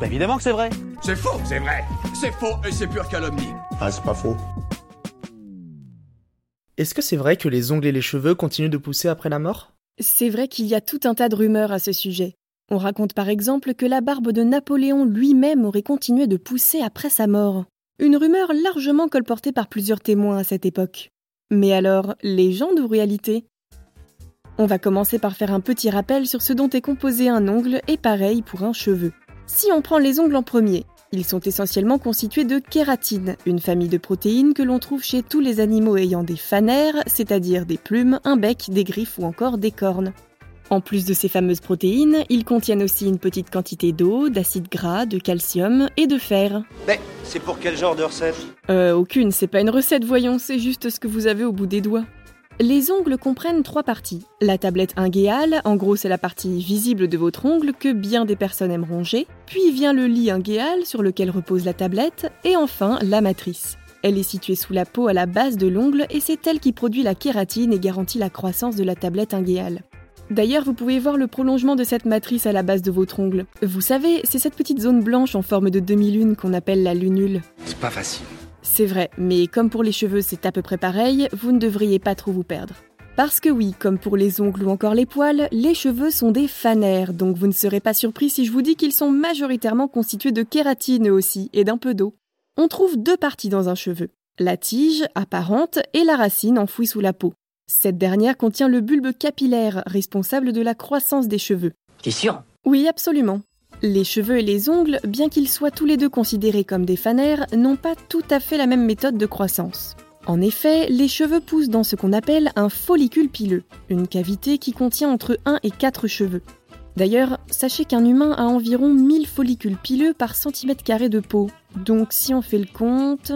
Bah évidemment que c'est vrai. C'est faux, c'est vrai. C'est faux et c'est pure calomnie. Ah, c'est pas faux. Est-ce que c'est vrai que les ongles et les cheveux continuent de pousser après la mort? C'est vrai qu'il y a tout un tas de rumeurs à ce sujet. On raconte par exemple que la barbe de Napoléon lui-même aurait continué de pousser après sa mort. Une rumeur largement colportée par plusieurs témoins à cette époque. Mais alors, légende ou réalité? On va commencer par faire un petit rappel sur ce dont est composé un ongle et pareil pour un cheveu. Si on prend les ongles en premier, ils sont essentiellement constitués de kératine, une famille de protéines que l'on trouve chez tous les animaux ayant des fanères, c'est-à-dire des plumes, un bec, des griffes ou encore des cornes. En plus de ces fameuses protéines, ils contiennent aussi une petite quantité d'eau, d'acide gras, de calcium et de fer. Mais c'est pour quel genre de recette? Euh, aucune, c'est pas une recette, voyons, c'est juste ce que vous avez au bout des doigts. Les ongles comprennent trois parties. La tablette ingéale, en gros c'est la partie visible de votre ongle que bien des personnes aiment ronger. Puis vient le lit ingéal sur lequel repose la tablette. Et enfin la matrice. Elle est située sous la peau à la base de l'ongle et c'est elle qui produit la kératine et garantit la croissance de la tablette ingéale. D'ailleurs, vous pouvez voir le prolongement de cette matrice à la base de votre ongle. Vous savez, c'est cette petite zone blanche en forme de demi-lune qu'on appelle la lunule. C'est pas facile. C'est vrai, mais comme pour les cheveux c'est à peu près pareil, vous ne devriez pas trop vous perdre. Parce que oui, comme pour les ongles ou encore les poils, les cheveux sont des fanères, donc vous ne serez pas surpris si je vous dis qu'ils sont majoritairement constitués de kératine aussi, et d'un peu d'eau. On trouve deux parties dans un cheveu, la tige, apparente, et la racine enfouie sous la peau. Cette dernière contient le bulbe capillaire, responsable de la croissance des cheveux. T'es sûr? Oui, absolument. Les cheveux et les ongles, bien qu'ils soient tous les deux considérés comme des fanères, n'ont pas tout à fait la même méthode de croissance. En effet, les cheveux poussent dans ce qu'on appelle un follicule pileux, une cavité qui contient entre 1 et 4 cheveux. D'ailleurs, sachez qu'un humain a environ 1000 follicules pileux par centimètre carré de peau. Donc si on fait le compte...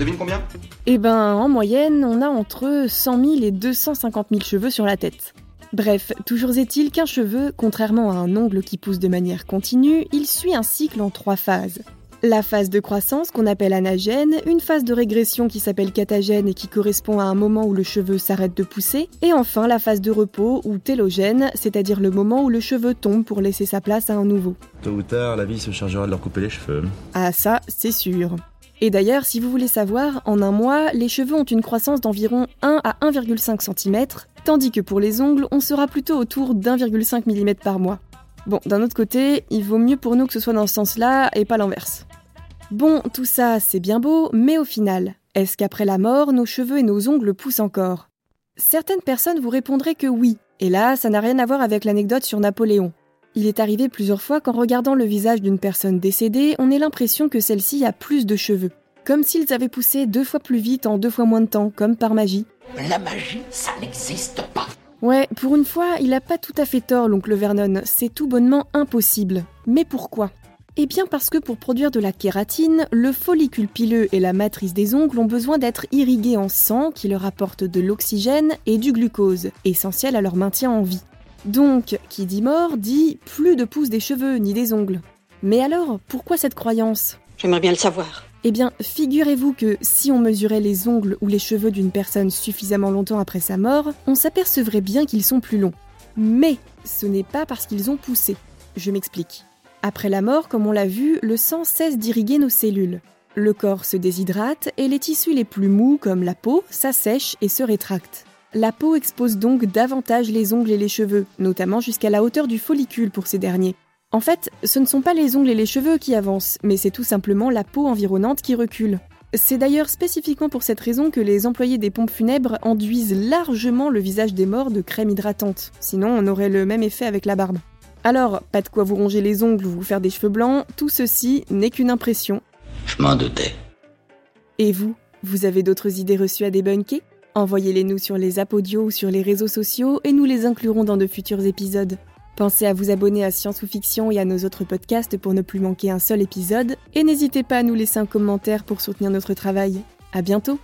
Devine combien? Eh ben, en moyenne, on a entre 100 000 et 250 000 cheveux sur la tête. Bref, toujours est-il qu'un cheveu, contrairement à un ongle qui pousse de manière continue, il suit un cycle en trois phases. La phase de croissance qu'on appelle anagène, une phase de régression qui s'appelle catagène et qui correspond à un moment où le cheveu s'arrête de pousser, et enfin la phase de repos ou télogène, c'est-à-dire le moment où le cheveu tombe pour laisser sa place à un nouveau. Tôt ou tard, la vie se chargera de leur couper les cheveux. Ah ça, c'est sûr. Et d'ailleurs, si vous voulez savoir, en un mois, les cheveux ont une croissance d'environ 1 à 1,5 cm, tandis que pour les ongles, on sera plutôt autour d'1,5 mm par mois. Bon, d'un autre côté, il vaut mieux pour nous que ce soit dans ce sens-là et pas l'inverse. Bon, tout ça, c'est bien beau, mais au final, est-ce qu'après la mort, nos cheveux et nos ongles poussent encore? Certaines personnes vous répondraient que oui, et là, ça n'a rien à voir avec l'anecdote sur Napoléon. Il est arrivé plusieurs fois qu'en regardant le visage d'une personne décédée, on ait l'impression que celle-ci a plus de cheveux. Comme s'ils avaient poussé deux fois plus vite en deux fois moins de temps, comme par magie. La magie, ça n'existe pas. Ouais, pour une fois, il a pas tout à fait tort, l'oncle Vernon, c'est tout bonnement impossible. Mais pourquoi? Eh bien parce que pour produire de la kératine, le follicule pileux et la matrice des ongles ont besoin d'être irrigués en sang qui leur apporte de l'oxygène et du glucose, essentiel à leur maintien en vie. Donc, qui dit mort dit plus de pouces des cheveux ni des ongles. Mais alors, pourquoi cette croyance? J'aimerais bien le savoir. Eh bien, figurez-vous que si on mesurait les ongles ou les cheveux d'une personne suffisamment longtemps après sa mort, on s'apercevrait bien qu'ils sont plus longs. Mais ce n'est pas parce qu'ils ont poussé. Je m'explique. Après la mort, comme on l'a vu, le sang cesse d'irriguer nos cellules. Le corps se déshydrate et les tissus les plus mous, comme la peau, s'assèchent et se rétractent. La peau expose donc davantage les ongles et les cheveux, notamment jusqu'à la hauteur du follicule pour ces derniers. En fait, ce ne sont pas les ongles et les cheveux qui avancent, mais c'est tout simplement la peau environnante qui recule. C'est d'ailleurs spécifiquement pour cette raison que les employés des pompes funèbres enduisent largement le visage des morts de crème hydratante, sinon on aurait le même effet avec la barbe. Alors, pas de quoi vous ronger les ongles ou vous faire des cheveux blancs, tout ceci n'est qu'une impression. Je m'en doutais. Et vous, vous avez d'autres idées reçues à débunker Envoyez-les nous sur les apodios ou sur les réseaux sociaux et nous les inclurons dans de futurs épisodes. Pensez à vous abonner à Science ou Fiction et à nos autres podcasts pour ne plus manquer un seul épisode. Et n'hésitez pas à nous laisser un commentaire pour soutenir notre travail. À bientôt!